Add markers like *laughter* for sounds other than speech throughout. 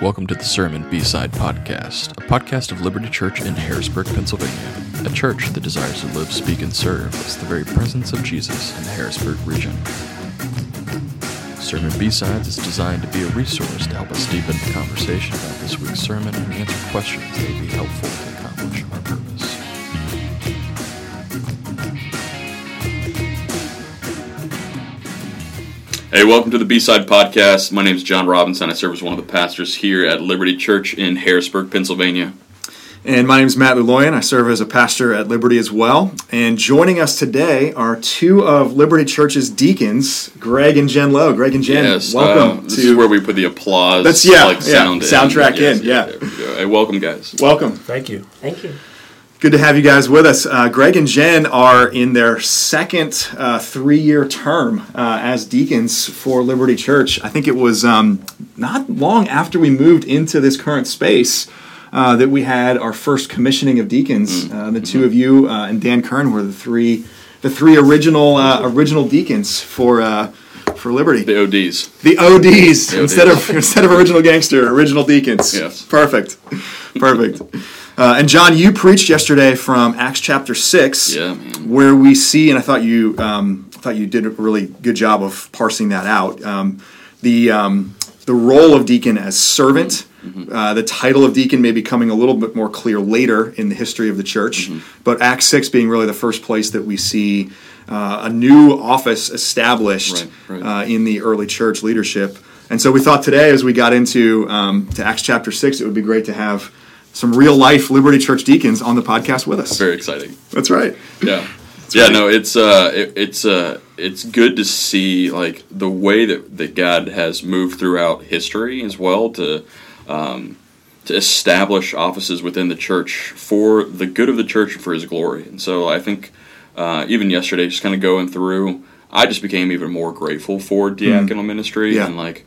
Welcome to the Sermon B-Side Podcast, a podcast of Liberty Church in Harrisburg, Pennsylvania, a church that desires to live, speak, and serve as the very presence of Jesus in the Harrisburg region. Sermon B-Sides is designed to be a resource to help us deepen the conversation about this week's sermon and answer questions that would be helpful Hey, welcome to the B Side Podcast. My name is John Robinson. I serve as one of the pastors here at Liberty Church in Harrisburg, Pennsylvania. And my name is Matt Luloyan. I serve as a pastor at Liberty as well. And joining us today are two of Liberty Church's deacons, Greg and Jen Lowe. Greg and Jen, yes, welcome uh, this is where we put the applause. That's- yeah, like yeah, sound soundtrack Yes, in, yeah. there we. Hey, welcome, guys. welcome. Thank you. Thank you. Good to have you guys with us. Uh, Greg and Jen are in their second uh, three-year term uh, as deacons for Liberty Church. I think it was um, not long after we moved into this current space uh, that we had our first commissioning of deacons. Uh, the two of you uh, and Dan Kern were the three, the three original uh, original deacons for uh, for Liberty. The ODs. The ODs, The instead ODs. of *laughs* instead of original gangster, original deacons. Yes. perfect, perfect. Uh, and John, you preached yesterday from Acts chapter six, Yeah, where we see, and I thought you um, I thought you did a really good job of parsing that out. Um, the um, the role of deacon as servant. Mm-hmm. Uh, the title of deacon may be coming a little bit more clear later in the history of the church, Mm-hmm. but Acts 6 being really the first place that we see uh, a new office established Right, right. Uh, in the early church leadership. And so we thought today, as we got into um, to Acts chapter 6, it would be great to have some real life Liberty Church deacons on the podcast with us. Very exciting. That's right. Yeah. yeah, no, it's uh, it, it's uh, it's good to see like the way that, that God has moved throughout history as well to um, to establish offices within the church for the good of the church and for His glory. And so I think uh, even yesterday, just kind of going through, I just became even more grateful for diaconal ministry Yeah. and like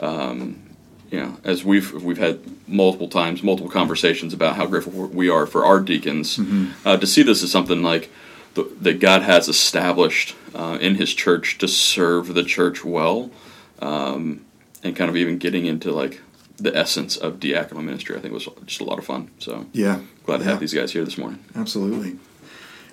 you know, as we've we've had multiple times, multiple conversations about how grateful we are for our deacons, uh, to see this as something like the, that God has established uh, in His church to serve the church well, um, and kind of even getting into like the essence of diaconal ministry, I think was just a lot of fun. So Yeah. glad to Yeah. have these guys here this morning. Absolutely.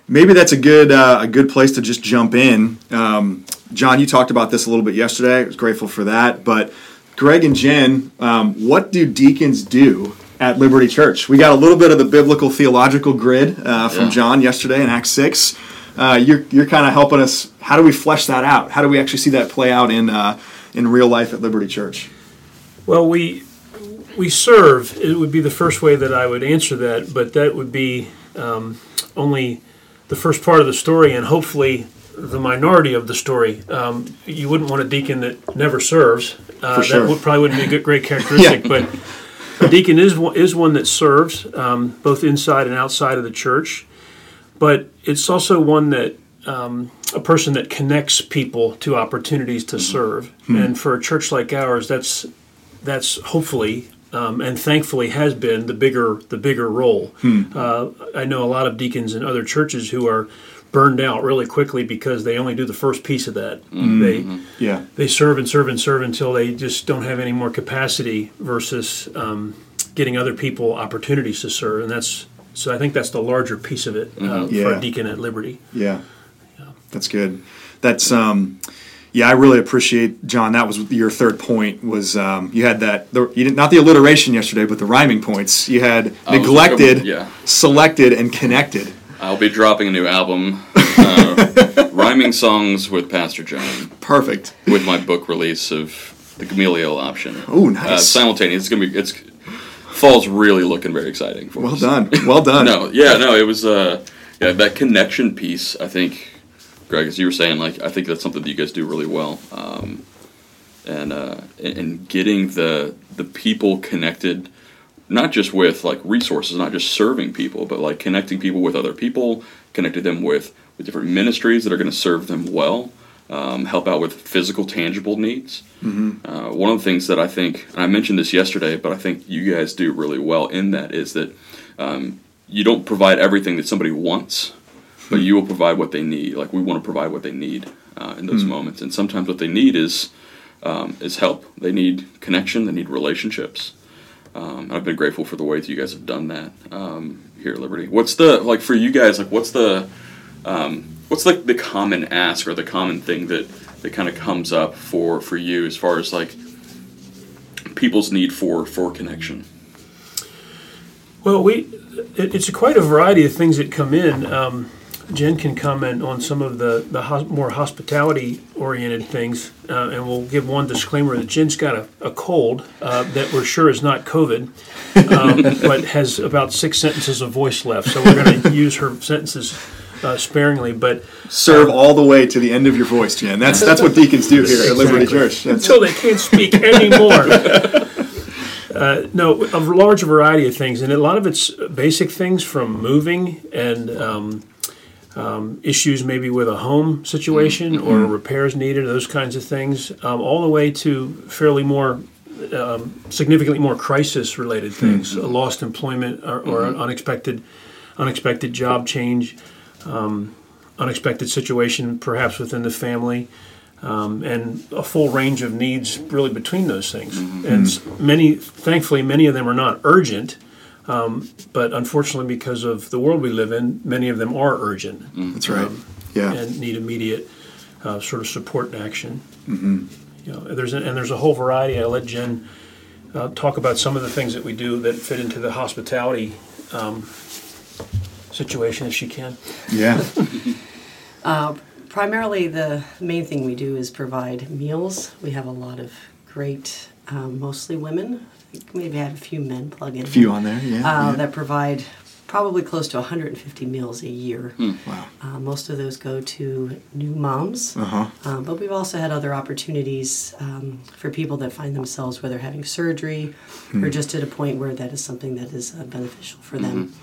Maybe that's a good uh, a good place to just jump in. Um, John, you talked about this a little bit yesterday. I was grateful for that. But Greg and Jen, um, what do deacons do at Liberty Church? We got a little bit of the biblical theological grid uh, from Yeah. John yesterday in Acts six. Uh, you're you're kind of helping us. How do we flesh that out? How do we actually see that play out in uh, in real life at Liberty Church? Well, we we serve. It would be the first way that I would answer that, but that would be um, only the first part of the story, and hopefully the minority of the story. Um, you wouldn't want a deacon that never serves. Uh, For sure. That would, probably wouldn't be a good, great *laughs* characteristic. Yeah. But a deacon is one, is one that serves um, both inside and outside of the church. But it's also one that um, a person that connects people to opportunities to serve. And for a church like ours, that's that's hopefully um, and thankfully has been the bigger the bigger role. Uh, I know a lot of deacons in other churches who are burned out really quickly because they only do the first piece of that. They Yeah. they serve and serve and serve until they just don't have any more capacity versus um, getting other people opportunities to serve, and that's so I think that's the larger piece of it uh, for Yeah. a deacon at Liberty. Yeah, that's good. That's um, yeah, I really appreciate John. That was your third point. Was um, you had that? The, you didn't not the alliteration yesterday, but the rhyming points. You had I neglected, yeah. selected, and connected. I'll be dropping a new album, uh, *laughs* rhyming songs with Pastor John. Perfect. with my book release of the Gamaliel option. Uh, nice. simultaneous. It's gonna be. It's fall's really looking very exciting. For Well us. done. *laughs* Well done. No, yeah, no, it was. Uh, yeah, that connection piece. I think, Greg, as you were saying, like I think that's something that you guys do really well. Um, and uh, and getting the the people connected, not just with like resources, not just serving people, but like connecting people with other people, connecting them with with different ministries that are going to serve them well, um, help out with physical, tangible needs. Uh, one of the things that I think, and I mentioned this yesterday, but I think you guys do really well in that is that um, you don't provide everything that somebody wants, but you will provide what they need. Like we want to provide what they need uh, in those moments, and sometimes what they need is um, is help. They need connection. They need relationships. Um, I've been grateful for the way that you guys have done that um, here at Liberty. What's the like for you guys? Like, what's the um, what's like the common ask or the common thing that that kind of comes up for for you as far as like people's need for for connection? Well, we it, it's quite a variety of things that come in. Um, Jen can comment on some of the, the hos- more hospitality oriented things, uh, and we'll give one disclaimer that Jen's got a, a cold uh, that we're sure is not COVID, um, *laughs* but has about six sentences of voice left. So we're going to use her sentences uh, sparingly. But Serve all the way to the end of your voice, Jen. That's that's what deacons do here at Liberty Church. That's- until they can't speak anymore. *laughs* uh, no, a large variety of things, and a lot of it's basic things from moving and um, um, issues maybe with a home situation or repairs needed, those kinds of things, um, all the way to fairly more. Um, significantly more crisis-related things, a lost employment or, or an unexpected, unexpected job change, um, unexpected situation, perhaps within the family, um, and a full range of needs really between those things. And many, thankfully, many of them are not urgent, um, but unfortunately, because of the world we live in, many of them are urgent That's right. Yeah. and need immediate uh, sort of support and action. Mm-hmm. You know, there's a, and there's a whole variety. I'll let Jen uh, talk about some of the things that we do that fit into the hospitality um, situation, if she can. Yeah. *laughs* *laughs* Primarily, the main thing we do is provide meals. We have a lot of great, um, mostly women. I think maybe I have a few men plug in. A few on there. Yeah. uh, yeah. that provide probably close to 150 meals a year. Wow. Uh, most of those go to new moms. Uh huh. Um, but we've also had other opportunities um, for people that find themselves whether having surgery or just at a point where that is something that is uh, beneficial for them.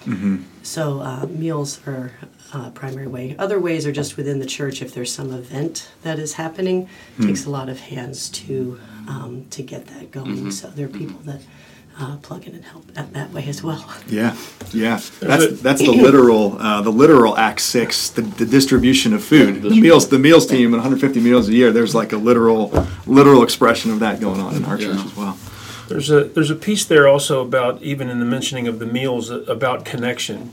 So uh, meals are uh, primary way. Other ways are just within the church. If there's some event that is happening, takes a lot of hands to um, to get that going. So there are people that uh, plug in and help that, that way as well. *laughs* Yeah, yeah. That's that's the literal uh, the literal Act Six, the, the distribution of food. The meals the meals team and 150 meals a year. There's like a literal literal expression of that going on in our church Yeah. as well. There's a there's a piece there also about even in the mentioning of the meals uh, about connection,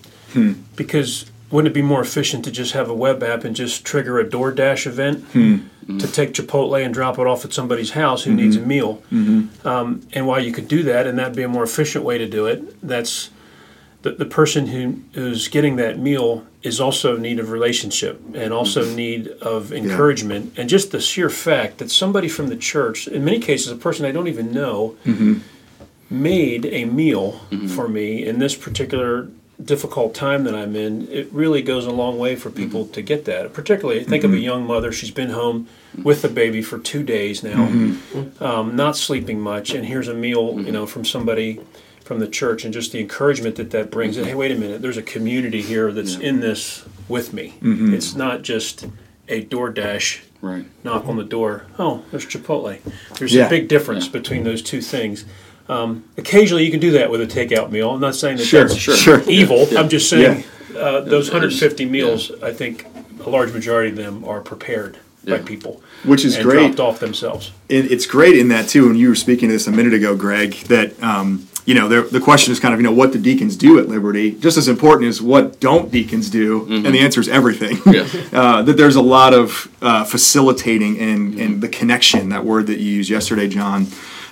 because wouldn't it be more efficient to just have a web app and just trigger a DoorDash event hmm. to take Chipotle and drop it off at somebody's house who needs a mm-hmm. meal? Mm-hmm. Um, and while you could do that, and that'd be a more efficient way to do it, that's the, the person who who's getting that meal is also in need of relationship and also in need of encouragement. And just the sheer fact that somebody from the church in many cases a person i don't even know made a meal for me in this particular difficult time that i'm in it really goes a long way for people mm-hmm. to get that. Particularly think of a mm-hmm. young mother she's been home with the baby for two days now mm-hmm. um, not sleeping much and here's a meal you know from somebody from the church and just the encouragement that that brings and hey wait a minute there's a community here that's in this with me. It's not just a DoorDash Right. knock on the door oh there's Chipotle. There's Yeah. a big difference between those two things um, occasionally you can do that with a takeout meal I'm not saying that Sure, that's sure, sure. evil I'm just saying Yeah. uh, those 150 meals I think a large majority of them are prepared by people Which is and great. dropped off themselves it, it's great in that too. And you were speaking to this a minute ago, Greg, that um, you know the, the question is kind of you know what do deacons do at Liberty? Just as important is what don't deacons do, and the answer is everything. *laughs* Yeah. *laughs* uh, that there's a lot of uh, facilitating and and the connection that word that you used yesterday, John,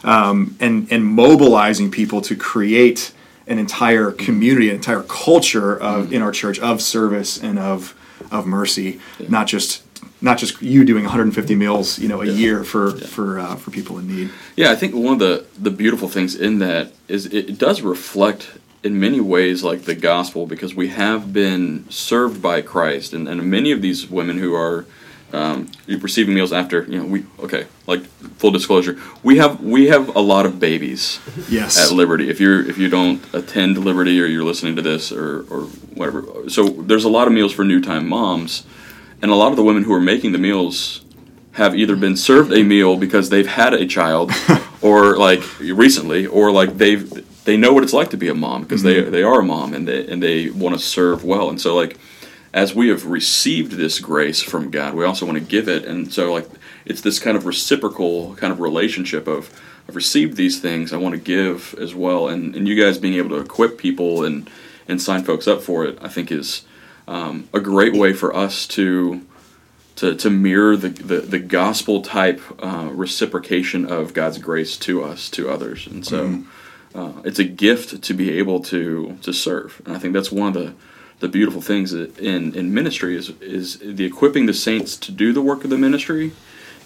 um, and and mobilizing people to create an entire community, an entire culture of in our church of service and of of mercy, not just not just you doing 150 meals, you know, a year for for uh, for people in need. Yeah, I think one of the the beautiful things in that is it, it does reflect in many ways like the gospel because we have been served by Christ, and, and many of these women who are um, receiving meals after you know we okay like full disclosure we have we have a lot of babies Yes. at Liberty. If you're if you don't attend Liberty or you're listening to this or or whatever, so there's a lot of meals for new time moms, and a lot of the women who are making the meals have either been served a meal because they've had a child, *laughs* or like recently, or like they've they know what it's like to be a mom because they they are a mom and they and they want to serve well, and so like as we have received this grace from God, we also want to give it, and so like it's this kind of reciprocal kind of relationship of I've received these things. I want to give as well, and and you guys being able to equip people and and sign folks up for it, I think is um, a great way for us to to, to mirror the, the, the gospel type uh, reciprocation of God's grace to us, to others. And so uh, it's a gift to be able to, to serve. And I think that's one of the, the beautiful things in, in ministry is, is the equipping the saints to do the work of the ministry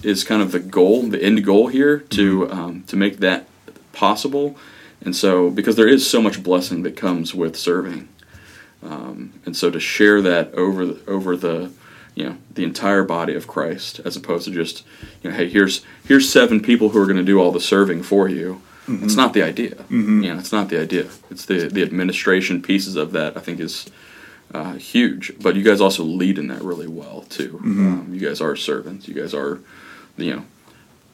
is kind of the goal, the end goal here to, um, to make that possible. And so, because there is so much blessing that comes with serving. Um, and so to share that over the, over the you know the entire body of Christ, as opposed to just you know, hey, here's here's seven people who are going to do all the serving for you. Mm-hmm. It's not the idea. Mm-hmm. You know, it's not the idea. It's the the administration pieces of that. I think is uh, huge. But you guys also lead in that really well too. Mm-hmm. Um, you guys are servants. You guys are, you know,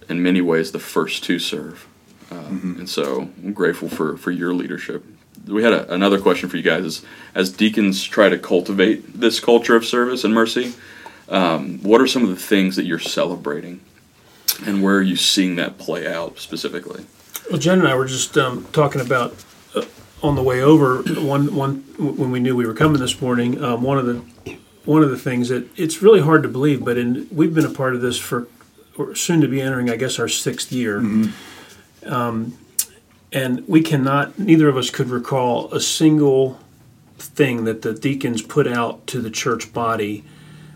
in many ways the first to serve. Um, and so I'm grateful for for your leadership we had a, another question for you guys is, as deacons try to cultivate this culture of service and mercy um, what are some of the things that you're celebrating and where are you seeing that play out specifically well jen and i were just um, talking about uh, on the way over one one when we knew we were coming this morning um, one of the one of the things that it's really hard to believe but in we've been a part of this for soon to be entering i guess our sixth year mm-hmm. um, and we cannot, neither of us could recall a single thing that the deacons put out to the church body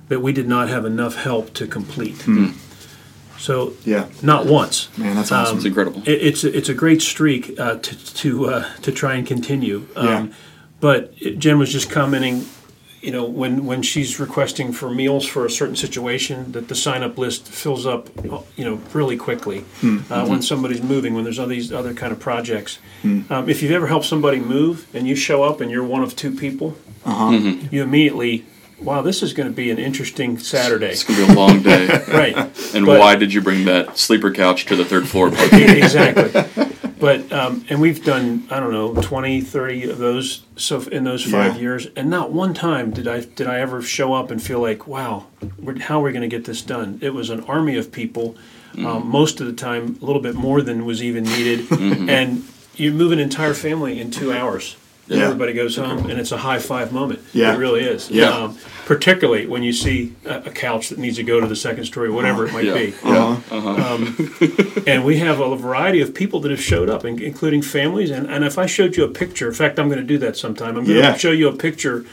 that we did not have enough help to complete. Mm. So, yeah, not once. Man, that's awesome. Um, it's incredible. It, it's a, it's a great streak uh, to to uh, to try and continue. Um, yeah. But Jen was just commenting you know, when, when she's requesting for meals for a certain situation, that the sign up list fills up, you know, really quickly. Mm-hmm. Uh, when somebody's moving, when there's all these other kind of projects. Mm-hmm. Um, if you've ever helped somebody move and you show up and you're one of two people, uh-huh. mm-hmm. you immediately, wow, this is going to be an interesting Saturday. It's going to be a long day. *laughs* right. And but, why did you bring that sleeper couch to the third floor? *laughs* exactly. But um, and we've done I don't know 20, 30 of those so in those five yeah. years, and not one time did I did I ever show up and feel like wow, how are we going to get this done? It was an army of people, mm-hmm. um, most of the time a little bit more than was even needed, mm-hmm. and you move an entire family in two hours yeah. everybody goes home, and it's a high five moment. Yeah, it really is. Yeah, um, particularly when you see a, a, couch that needs to go to the second story, whatever it might yeah. be. Yeah. Uh-huh. Um, and we have a variety of people that have showed up, including families. And, and if I showed you a picture, in fact, I'm going to do that sometime. I'm going to show you a picture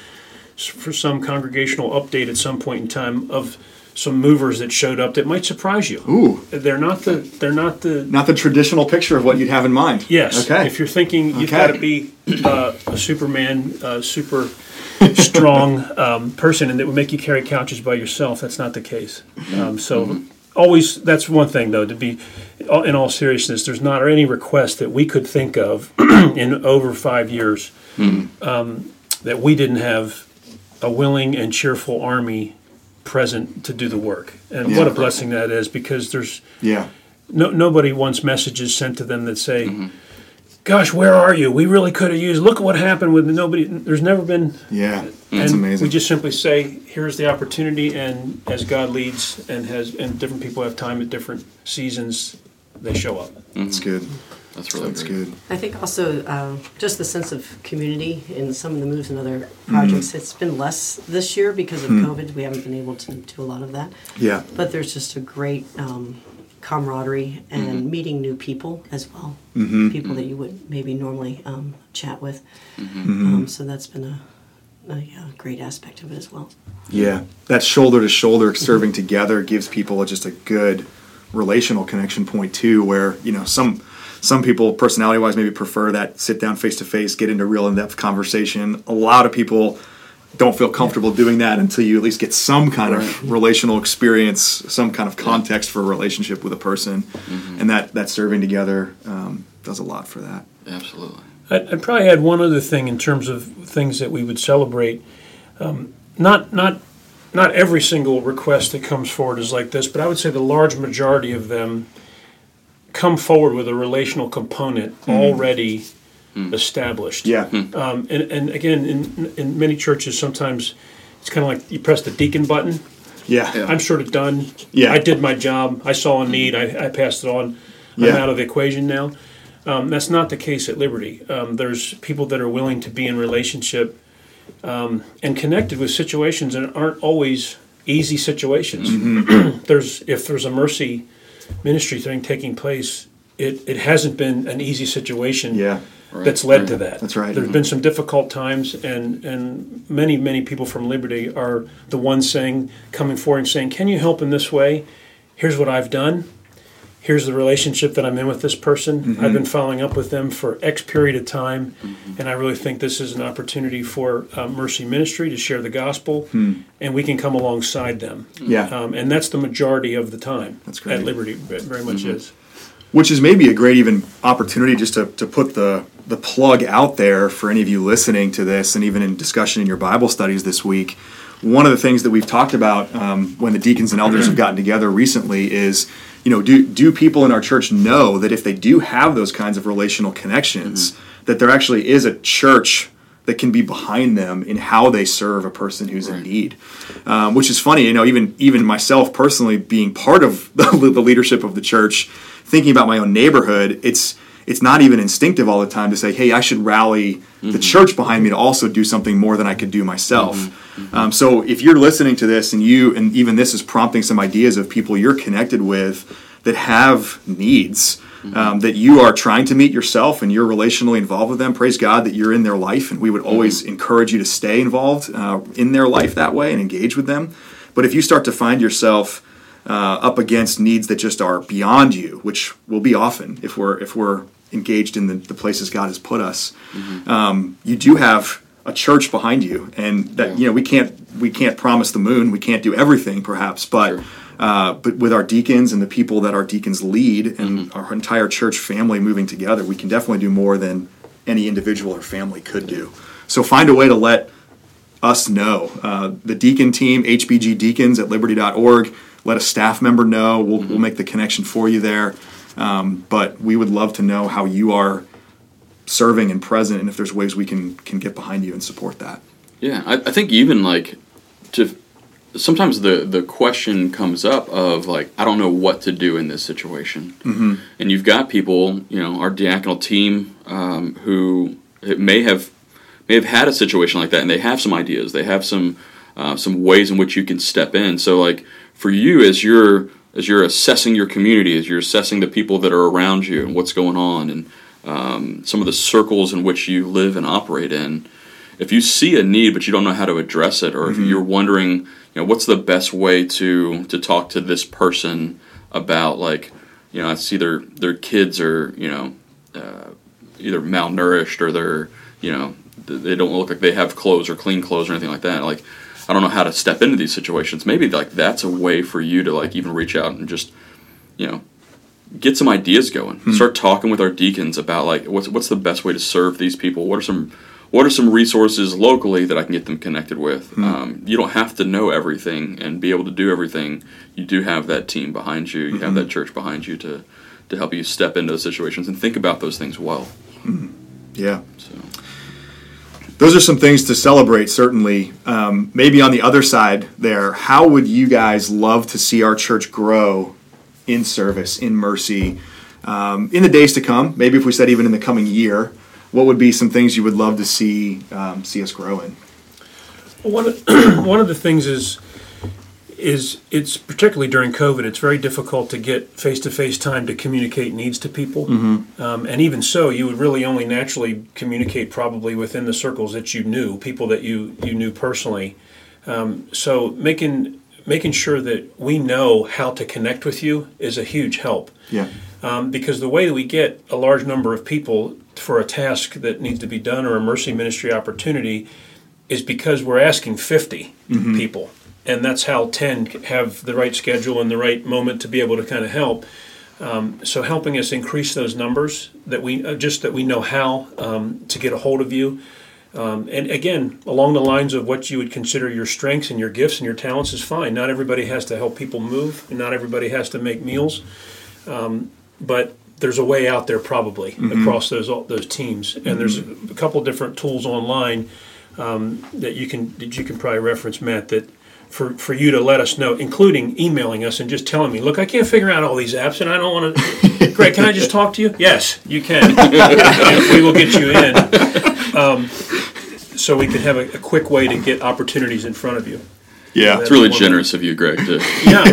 for some congregational update at some point in time of some movers that showed up that might surprise you. Ooh, they're not the they're not the not the traditional picture of what you'd have in mind. Yes. Okay. If you're thinking you've okay. got to be uh, a Superman, uh, super strong *laughs* um, person, and that would make you carry couches by yourself, that's not the case. Um, so. Mm-hmm. Always, that's one thing though. To be, in all seriousness, there's not any request that we could think of *clears throat* in over five years mm-hmm. um, that we didn't have a willing and cheerful army present to do the work. And yeah, what a blessing that is because there's yeah no, nobody wants messages sent to them that say, mm-hmm. "Gosh, where are you? We really could have used. Look at what happened with nobody." There's never been. Yeah, that's amazing. We just simply say, "Here's the opportunity," and as God leads, and has and different people have time at different seasons, they show up. Mm-hmm. That's good. That's really That's good. I think also uh, just the sense of community in some of the moves and other projects. Mm. It's been less this year because of mm. COVID. We haven't been able to do a lot of that. Yeah. But there's just a great um, camaraderie and mm-hmm. meeting new people as well. Mm-hmm. People that you would maybe normally um, chat with. Mm-hmm. Um, so that's been a, a yeah, great aspect of it as well. Yeah, that shoulder to shoulder serving together gives people just a good relational connection point too, where you know some some people personality wise maybe prefer that sit down face to face get into real in-depth conversation. A lot of people don't feel comfortable doing that until you at least get some kind right. of relational experience some kind of context for a relationship with a person. Mm-hmm. and that that serving together um, does a lot for that. Absolutely. I'd, I'd, probably add one other thing in terms of things that we would celebrate. Um, not not not every single request that comes forward is like this but i would say the large majority of them come forward with a relational component mm. already mm. established. Yeah. Mm. Um, and, and again, in, in many churches, sometimes it's kind of like you press the deacon button. Yeah. yeah. I'm sort of done. Yeah. I did my job. I saw a need. I, I passed it on. I'm Yeah. out of the equation now. Um, that's not the case at Liberty. Um, there's people that are willing to be in relationship um, and connected with situations that aren't always easy situations. Mm-hmm. *clears throat* there's if there's a mercy ministry thing taking place, it, it hasn't been an easy situation Yeah. that's led right. to that. That's right. There's mm-hmm. been some difficult times, and and many many people from Liberty are the ones saying, coming forward and saying, "Can you help in this way? Here's what I've done. Here's the relationship that I'm in with this person. Mm-hmm. I've been following up with them for X period of time, and I really think this is an opportunity for uh, Mercy Ministry to share the gospel, and we can come alongside them. Yeah. Um, and that's the majority of the time. That's great. At Liberty, it very much is. which is maybe a great even opportunity just to, to put the the plug out there for any of you listening to this and even in discussion in your bible studies this week one of the things that we've talked about um, when the deacons and elders have gotten together recently is you know do do people in our church know that if they do have those kinds of relational connections that there actually is a church that can be behind them in how they serve a person who's in need? Um, which is funny you know even even myself personally being part of *laughs* the, the leadership of the church thinking about my own neighborhood it's it's not even instinctive all the time to say hey i should rally the church behind me to also do something more than i could do myself. Um, so if you're listening to this and you and even this is prompting some ideas of people you're connected with that have needs um, that you are trying to meet yourself and you're relationally involved with them praise god that you're in their life and we would always encourage you to stay involved uh, in their life that way and engage with them. But if you start to find yourself uh, up against needs that just are beyond you which will be often if we're if we're engaged in the, the places god has put us um, you do have a church behind you and that you know we can't we can't promise the moon we can't do everything perhaps but Sure. uh, but with our deacons and the people that our deacons lead and our entire church family moving together we can definitely do more than any individual or family could do. So find a way to let us know. Uh, the deacon team hbg deacons at liberty.org let a staff member know. We'll, we'll make the connection for you there um, but we would love to know how you are serving and present and if there's ways we can can get behind you and support that Yeah, I, I think even like to sometimes the the question comes up of like I don't know what to do in this situation, mm-hmm. and you've got people, you know, our diaconal team um, who it may have may have had a situation like that, and they have some ideas, they have some uh, some ways in which you can step in. So like for you as you're as you're assessing your community, as you're assessing the people that are around you and what's going on, and um, some of the circles in which you live and operate in if you see a need but you don't know how to address it, or if you're wondering, you know, what's the best way to to talk to this person about, like, you know, I see their their kids are, you know, uh, either malnourished or they're, you know, they don't look like they have clothes or clean clothes or anything like that. Like, I don't know how to step into these situations. Maybe like that's a way for you to like even reach out and just, you know, get some ideas going. Hmm. Start talking with our deacons about like what's what's the best way to serve these people. What are some what are some resources locally that I can get them connected with? Hmm. Um, you don't have to know everything and be able to do everything. You do have that team behind you. You have hmm. that church behind you to to help you step into those situations and think about those things well. yeah So those are some things to celebrate certainly. Um, maybe on the other side there how would you guys love to see our church grow in service in mercy? Um, in the days to come maybe if we said even in the coming year what would be some things you would love to see um, see us grow in? One of, *clears throat* one of the things is is it's particularly during COVID. It's very difficult to get face to face time to communicate needs to people, um, and even so, you would really only naturally communicate probably within the circles that you knew, people that you you knew personally. Um, so making making sure that we know how to connect with you is a huge help. Yeah. Um, because the way that we get a large number of people for a task that needs to be done or a mercy ministry opportunity is because we're asking 50 people and that's how 10 have the right schedule and the right moment to be able to kind of help. Um, so helping us increase those numbers that we uh, just that we know how um, to get a hold of you. Um, and again along the lines of what you would consider your strengths and your gifts and your talents is fine. Not everybody has to help people move and not everybody has to make meals. But there's a way out there probably across those those teams, and there's a, a couple different tools online um, that you can that you can probably reference, Matt. That for for you to let us know, including emailing us and just telling me, look, I can't figure out all these apps, and I don't want to. *laughs* Greg, can I just talk to you? Yes, you can. *laughs* We will get you in. Um, so we can have a, a quick way to get opportunities in front of you. Yeah, It's really generous of you, Greg, to, *laughs* Yeah.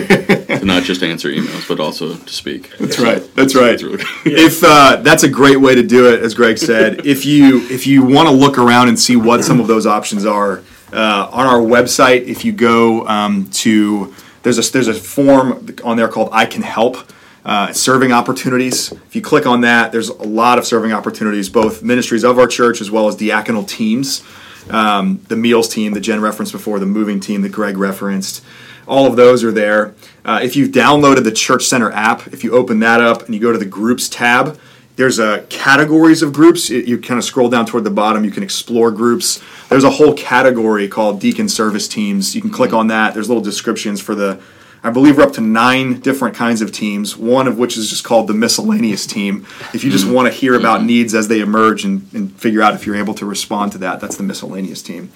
to not just answer emails, but also to speak. That's right. That's right. It's really If uh, that's a great way to do it, as Greg said, if you if you want to look around and see what some of those options are uh, on our website, if you go um, to there's a there's a form on there called I Can Help. Uh, serving opportunities. If you click on that, there's a lot of serving opportunities, both ministries of our church as well as diaconal teams. Um, the meals team that Jen referenced before, the moving team that Greg referenced. All of those are there. Uh, if you've downloaded the Church Center app, if you open that up and you go to the groups tab, there's a categories of groups. It- you kind of scroll down toward the bottom. You can explore groups. There's a whole category called deacon service teams. You can click on that. There's little descriptions for the. I believe we're up to nine different kinds of teams. One of which is just called the miscellaneous team. If you just want to hear about needs as they emerge and, and figure out if you're able to respond to that, that's the miscellaneous team.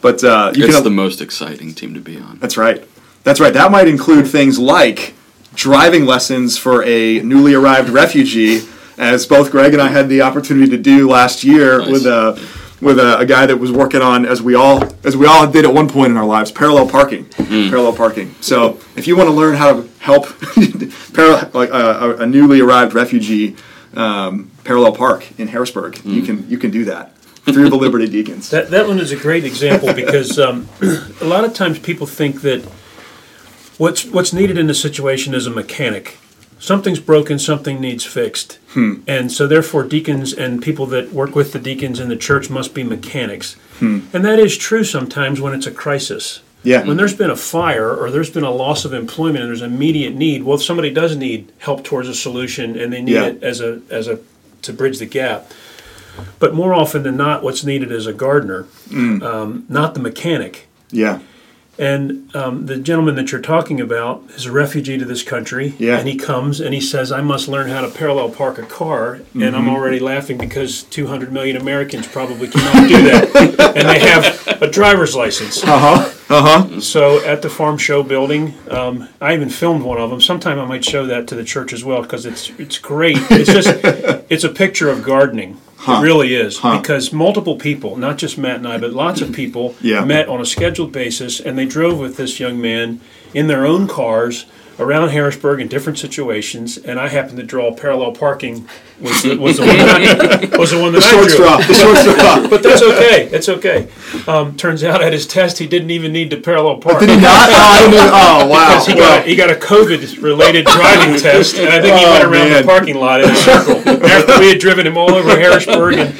But uh, you It's can the most exciting team to be on. that's right. That's right. That might include things like driving lessons for a newly arrived refugee, as both Greg and I had the opportunity to do last year Nice. with a with a, a guy that was working on as we all as we all did at one point in our lives parallel parking. Parallel parking. So if you want to learn how to help *laughs* parallel, like a, a newly arrived refugee um, parallel park in harrisburg you can you can do that. Through the liberty deacons. That, that one is a great example because um, *clears throat* a lot of times people think that what's what's needed in a situation is a mechanic. Something's broken, something needs fixed, hmm. and so therefore deacons and people that work with the deacons in the church must be mechanics, hmm. and that is true sometimes when it's a crisis. yeah When there's been a fire or there's been a loss of employment and there's immediate need, well, if somebody does need help towards a solution and they need Yeah. it as a as a to bridge the gap. But more often than not, what's needed is a gardener, hmm. um, not the mechanic. yeah And um, the gentleman that you're talking about is a refugee to this country, Yeah. and he comes and he says, "I must learn how to parallel park a car," and Mm-hmm. I'm already laughing because 200 million Americans probably cannot do that, *laughs* and they have a driver's license. uh-huh uh-huh So at the farm show building, um, I even filmed one of them. Sometime I might show that to the church as well because it's it's great. It's just *laughs* it's a picture of gardening. It really is because multiple people, not just Matt and I, but lots of people Yeah. met on a scheduled basis and they drove with this young man in their own cars around Harrisburg in different situations. And I happened to draw parallel parking was the, was the one that I, *laughs* was the one that I short drew. straw the short straw *laughs* But that's okay. It's okay. Um, turns out at his test, he didn't even need to parallel park. Did he not? *laughs* Oh, I knew, oh wow. Because he got, a, he got a COVID-related driving test, and I think he went Oh, around man. the parking lot in a circle after we had driven him all over Harrisburg. And,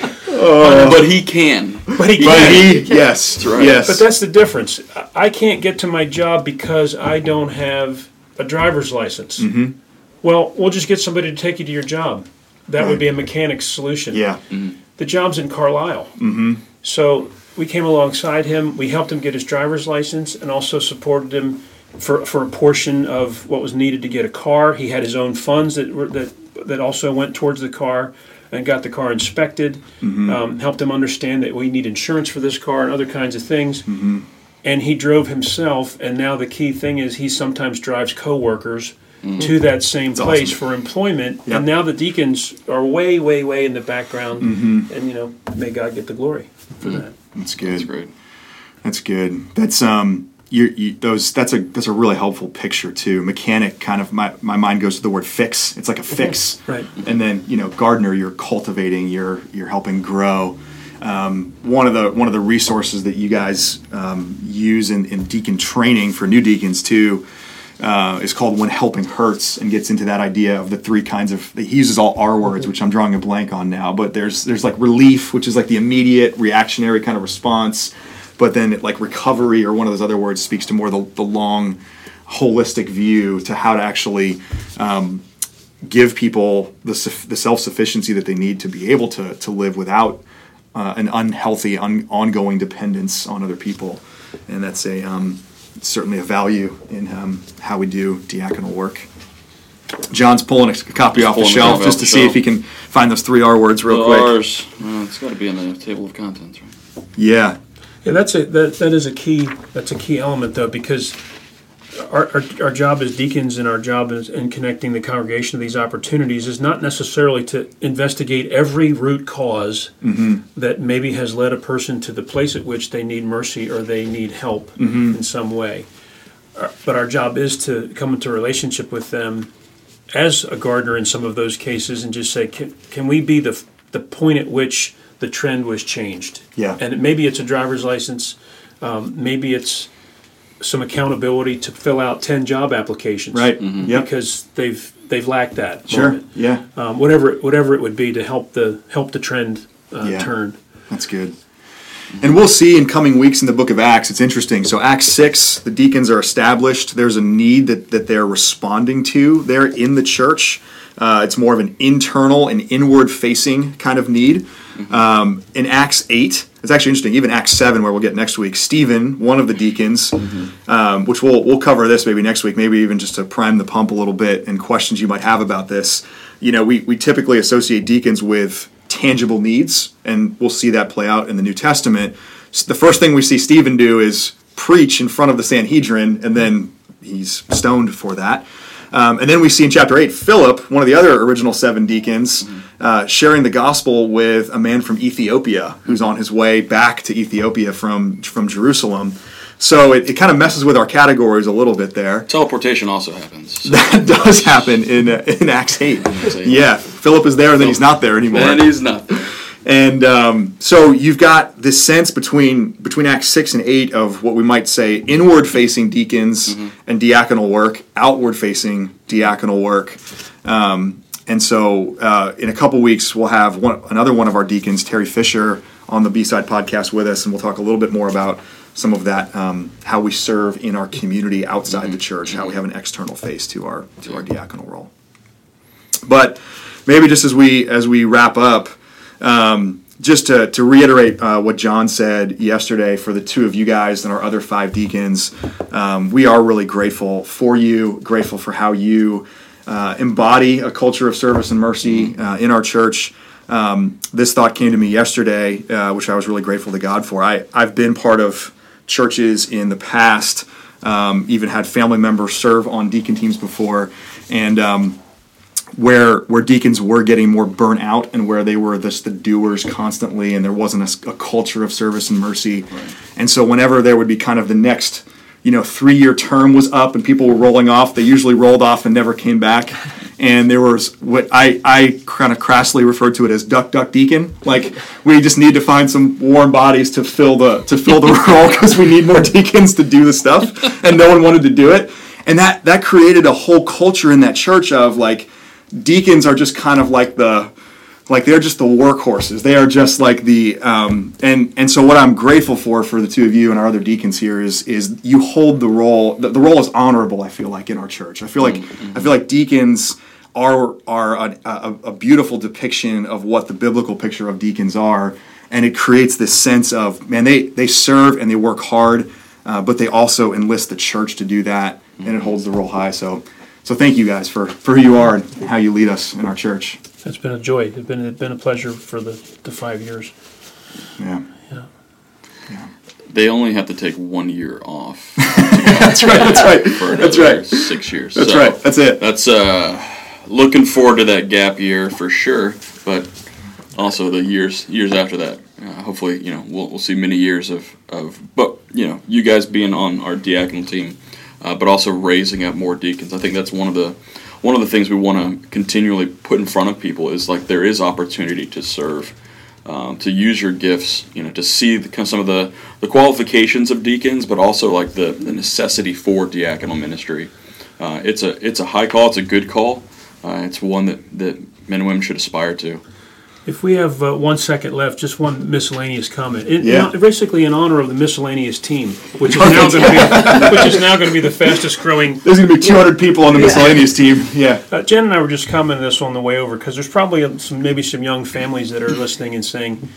But he can. but he, can't. he, yes, right. yes. But that's the difference. I- I can't get to my job because I don't have a driver's license. Mm-hmm. Well, we'll just get somebody to take you to your job. That would be a mechanic's solution. yeah, The job's in Carlisle. Mm-hmm. So we came alongside him. We helped him get his driver's license and also supported him for, for a portion of what was needed to get a car. He had his own funds that were, that that also went towards the car and got the car inspected. Um, helped him understand that we need insurance for this car and other kinds of things. And he drove himself. And now the key thing is he sometimes drives coworkers. Mm-hmm. To that same place awesome. for employment, Yep. and now the deacons are way, way, way in the background, mm-hmm. and you know, may God get the glory for mm-hmm. that. that's good. That's great. That's good. That's um, you, you those. That's a that's a really helpful picture too. Mechanic kind of my my mind goes to the word fix. It's like a fix, Right. And then you know, gardener, you're cultivating, you're you're helping grow. Um, one of the one of the resources that you guys um, use in, in deacon training for new deacons too uh, is called "When Helping Hurts" and gets into that idea of the three kinds of. He uses all R words, which I'm drawing a blank on now. But there's there's like relief, which is like the immediate reactionary kind of response. But then it, like recovery or one of those other words speaks to more the, the long, holistic view to how to actually um, give people the, the self sufficiency that they need to be able to, to live without uh, an unhealthy, un- ongoing dependence on other people. And that's a um, certainly a value in um, how we do diaconal work. John's pulling a copy off the pulling a shelf just to see if he can find those three R words real quick. Ours, well, it's got to be in the table of contents, right? Yeah. Yeah, that's a that, that is a key that's a key element though because our, our, our job as deacons and our job is in connecting the congregation to these opportunities is not necessarily to investigate every root because that maybe has led a person to the place at which they need mercy or they need help in some way. Uh, But our job is to come into a relationship with them as a gardener in some of those cases and just say, can, can we be the, the point at which the trend was changed? Yeah. And maybe it's a driver's license, um, maybe it's some accountability to fill out 10 job applications. Right. Mhm. Yep. Because they've, they've lacked that. Sure. moment. Yeah. Um, whatever, it- whatever it would be to help the, help the trend uh, Yeah. turn. That's good. And we'll see in coming weeks in the book of Acts, it's interesting. So, Acts 6, the deacons are established. There's a need that, that they're responding to there in the church. Uh, it's more of an internal and inward facing kind of need. Um, in Acts 8, it's actually interesting, even Acts 7, where we'll get next week, Stephen, one of the deacons, um, which we'll, we'll cover this maybe next week, maybe even just to prime the pump a little bit and questions you might have about this. You know, we, we typically associate deacons with tangible needs, and we'll see that play out in the New Testament. S- The first thing we see Stephen do is preach in front of the Sanhedrin, and then he's stoned for that. Um, and then we see in chapter 8 Philip, one of the other original seven deacons, uh, sharing the gospel with a man from Ethiopia who's on his way back to Ethiopia from, from Jerusalem. So it, it kind of messes with our categories a little bit there. Teleportation also happens. So. *laughs* That does happen in, uh, in Acts 8. eight. Yeah, Philip is there and then he's not there anymore. and he's not there. And um, so you've got this sense between between Acts six and eight of what we might say inward facing deacons and diaconal work, outward facing diaconal work. Um, and so uh, in a couple weeks we'll have one, another one of our deacons, Terry Fisher, on the B Side podcast with us, and we'll talk a little bit more about some of that, um, how we serve in our community outside the church, how we have an external face to our to our diaconal role. But maybe just as we as we wrap up, um, just to, to reiterate uh, what John said yesterday for the two of you guys and our other five deacons, um, we are really grateful for you, grateful for how you uh, embody a culture of service and mercy uh, in our church. Um, this thought came to me yesterday, uh, which I was really grateful to God for. I, I've been part of churches in the past, um, even had family members serve on deacon teams before, and um, where where deacons were getting more burnt out and where they were just the doers constantly and there wasn't a culture of service and mercy. And so whenever there would be kind of the next you know three year term was up and people were rolling off they usually rolled off and never came back. *laughs* And there was what i i kind of crassly referred to it as duck duck deacon. Like we just need to find some warm bodies to fill the to fill the *laughs* role because we need more deacons to do the stuff. And no one wanted to do it. And that that created a whole culture in that church of like deacons are just kind of like the like they're just the workhorses. They are just like the um, and and so what i'm grateful for for the two of you and our other deacons here is is you hold the role the, the role is honorable i feel like in our church. I feel like i feel like deacons are are a, a, a beautiful depiction of what the biblical picture of deacons are. And it creates this sense of man they they serve and they work hard uh, but they also enlist the church to do that and it holds the role high. So so thank you guys for, for who you are and how you lead us in our church. It's been a joy. It's been, it's been a pleasure for the, the five years. Yeah. Yeah. They only have to take one year off *laughs* That's right. That's right. for That's right. six years. That's So right. That's it. That's uh, looking forward to that gap year for sure, but also the years years after that. Uh, hopefully, you know, we'll, we'll see many years of, of, but you know, you guys being on our diaconal team, uh, but also raising up more deacons. I think that's one of the one of the things we want to continually put in front of people is like there is opportunity to serve. Um, to use your gifts, you know, to see the, some of the, the qualifications of deacons, but also like the, the necessity for diaconal ministry. Uh, it's a it's a high call. It's a good call. Uh, it's one that, that men and women should aspire to. If we have uh, one second left, just one miscellaneous comment. In, Yeah. in- basically, in honor of the miscellaneous team, which is *laughs* now going to be which is now going to be the fastest growing. There's going to be 200 people on the miscellaneous team. Yeah. Uh, Jen and I were just commenting this on the way over because there's probably some maybe some young families that are *laughs* listening and saying,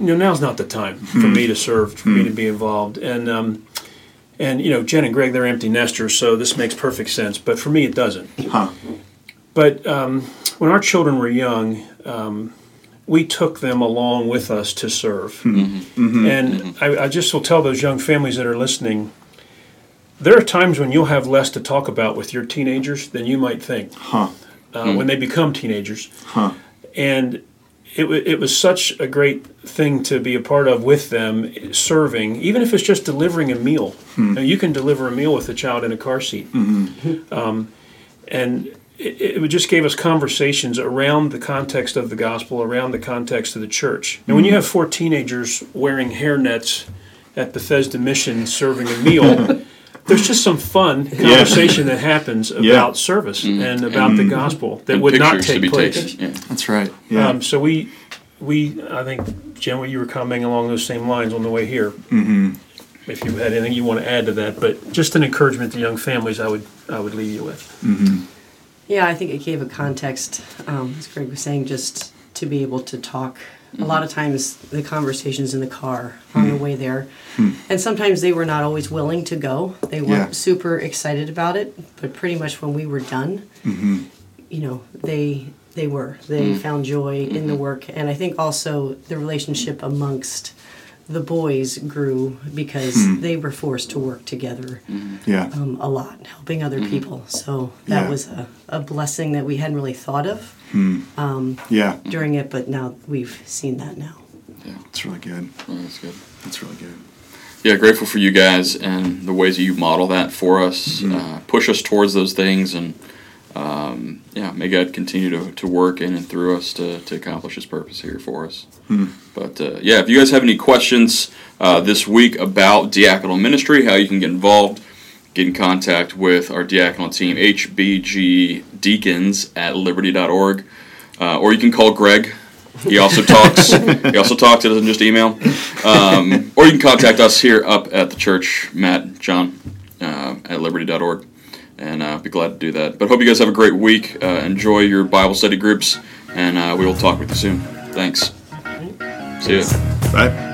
you know, now's not the time for me to serve, for me to be involved, and. Um, and you know, Jen and Greg, they're empty nesters, so this makes perfect sense. But for me, it doesn't. Huh. But um, when our children were young, um, we took them along with us to serve. Hmm. Mm-hmm. Mm-hmm. And mm-hmm. I, I just will tell those young families that are listening there are times when you'll have less to talk about with your teenagers than you might think Huh. uh, hmm. when they become teenagers. Huh. And it, wa it was such a great thing to be a part of with them, serving, even if it's just delivering a meal. Hmm. Now, you can deliver a meal with a child in a car seat. Um, and it, it just gave us conversations around the context of the gospel, around the context of the church. Now, when you have four teenagers wearing hairnets at the Bethesda Mission serving a meal, *laughs* there's just some fun conversation that happens about Yeah. service and about the gospel that would not take place. Yeah. That's right. Yeah. Um, so we, we, I think, Jen, what you were commenting along those same lines on the way here. Mm-hmm. If you had anything you want to add to that, but just an encouragement to young families, I would, I would leave you with. Yeah, I think it gave a context, um, as Greg was saying, just to be able to talk. A lot of mm-hmm. times, the conversations in the car on the mm-hmm. way there, mm-hmm. and sometimes they were not always willing to go. They weren't Yeah. super excited about it, but pretty much when we were done, you know, they they were. They found joy in the work, and I think also the relationship amongst the boys grew because hmm. they were forced to work together mm-hmm. yeah. um, a lot, helping other mm-hmm. people. So that Yeah. was a, a blessing that we hadn't really thought of hmm. um, yeah. during it, but now we've seen that now. Yeah, it's really good. Oh, that's good. That's really good. Yeah, grateful for you guys and the ways that you model that for us, mm-hmm. uh, push us towards those things, and um, yeah, may God continue to, to work in and through us to, to accomplish His purpose here for us. But uh, yeah, if you guys have any questions uh, this week about diaconal ministry, how you can get involved, get in contact with our diaconal team, hbgdeacons at liberty.org, uh, or you can call Greg. He also talks. he also talks. It doesn't just email. Um, or you can contact us here up at the church, Matt, John, uh, at liberty.org, and uh, be glad to do that. But hope you guys have a great week. Uh, enjoy your Bible study groups, and uh, we will talk with you soon. Thanks. See you. Bye.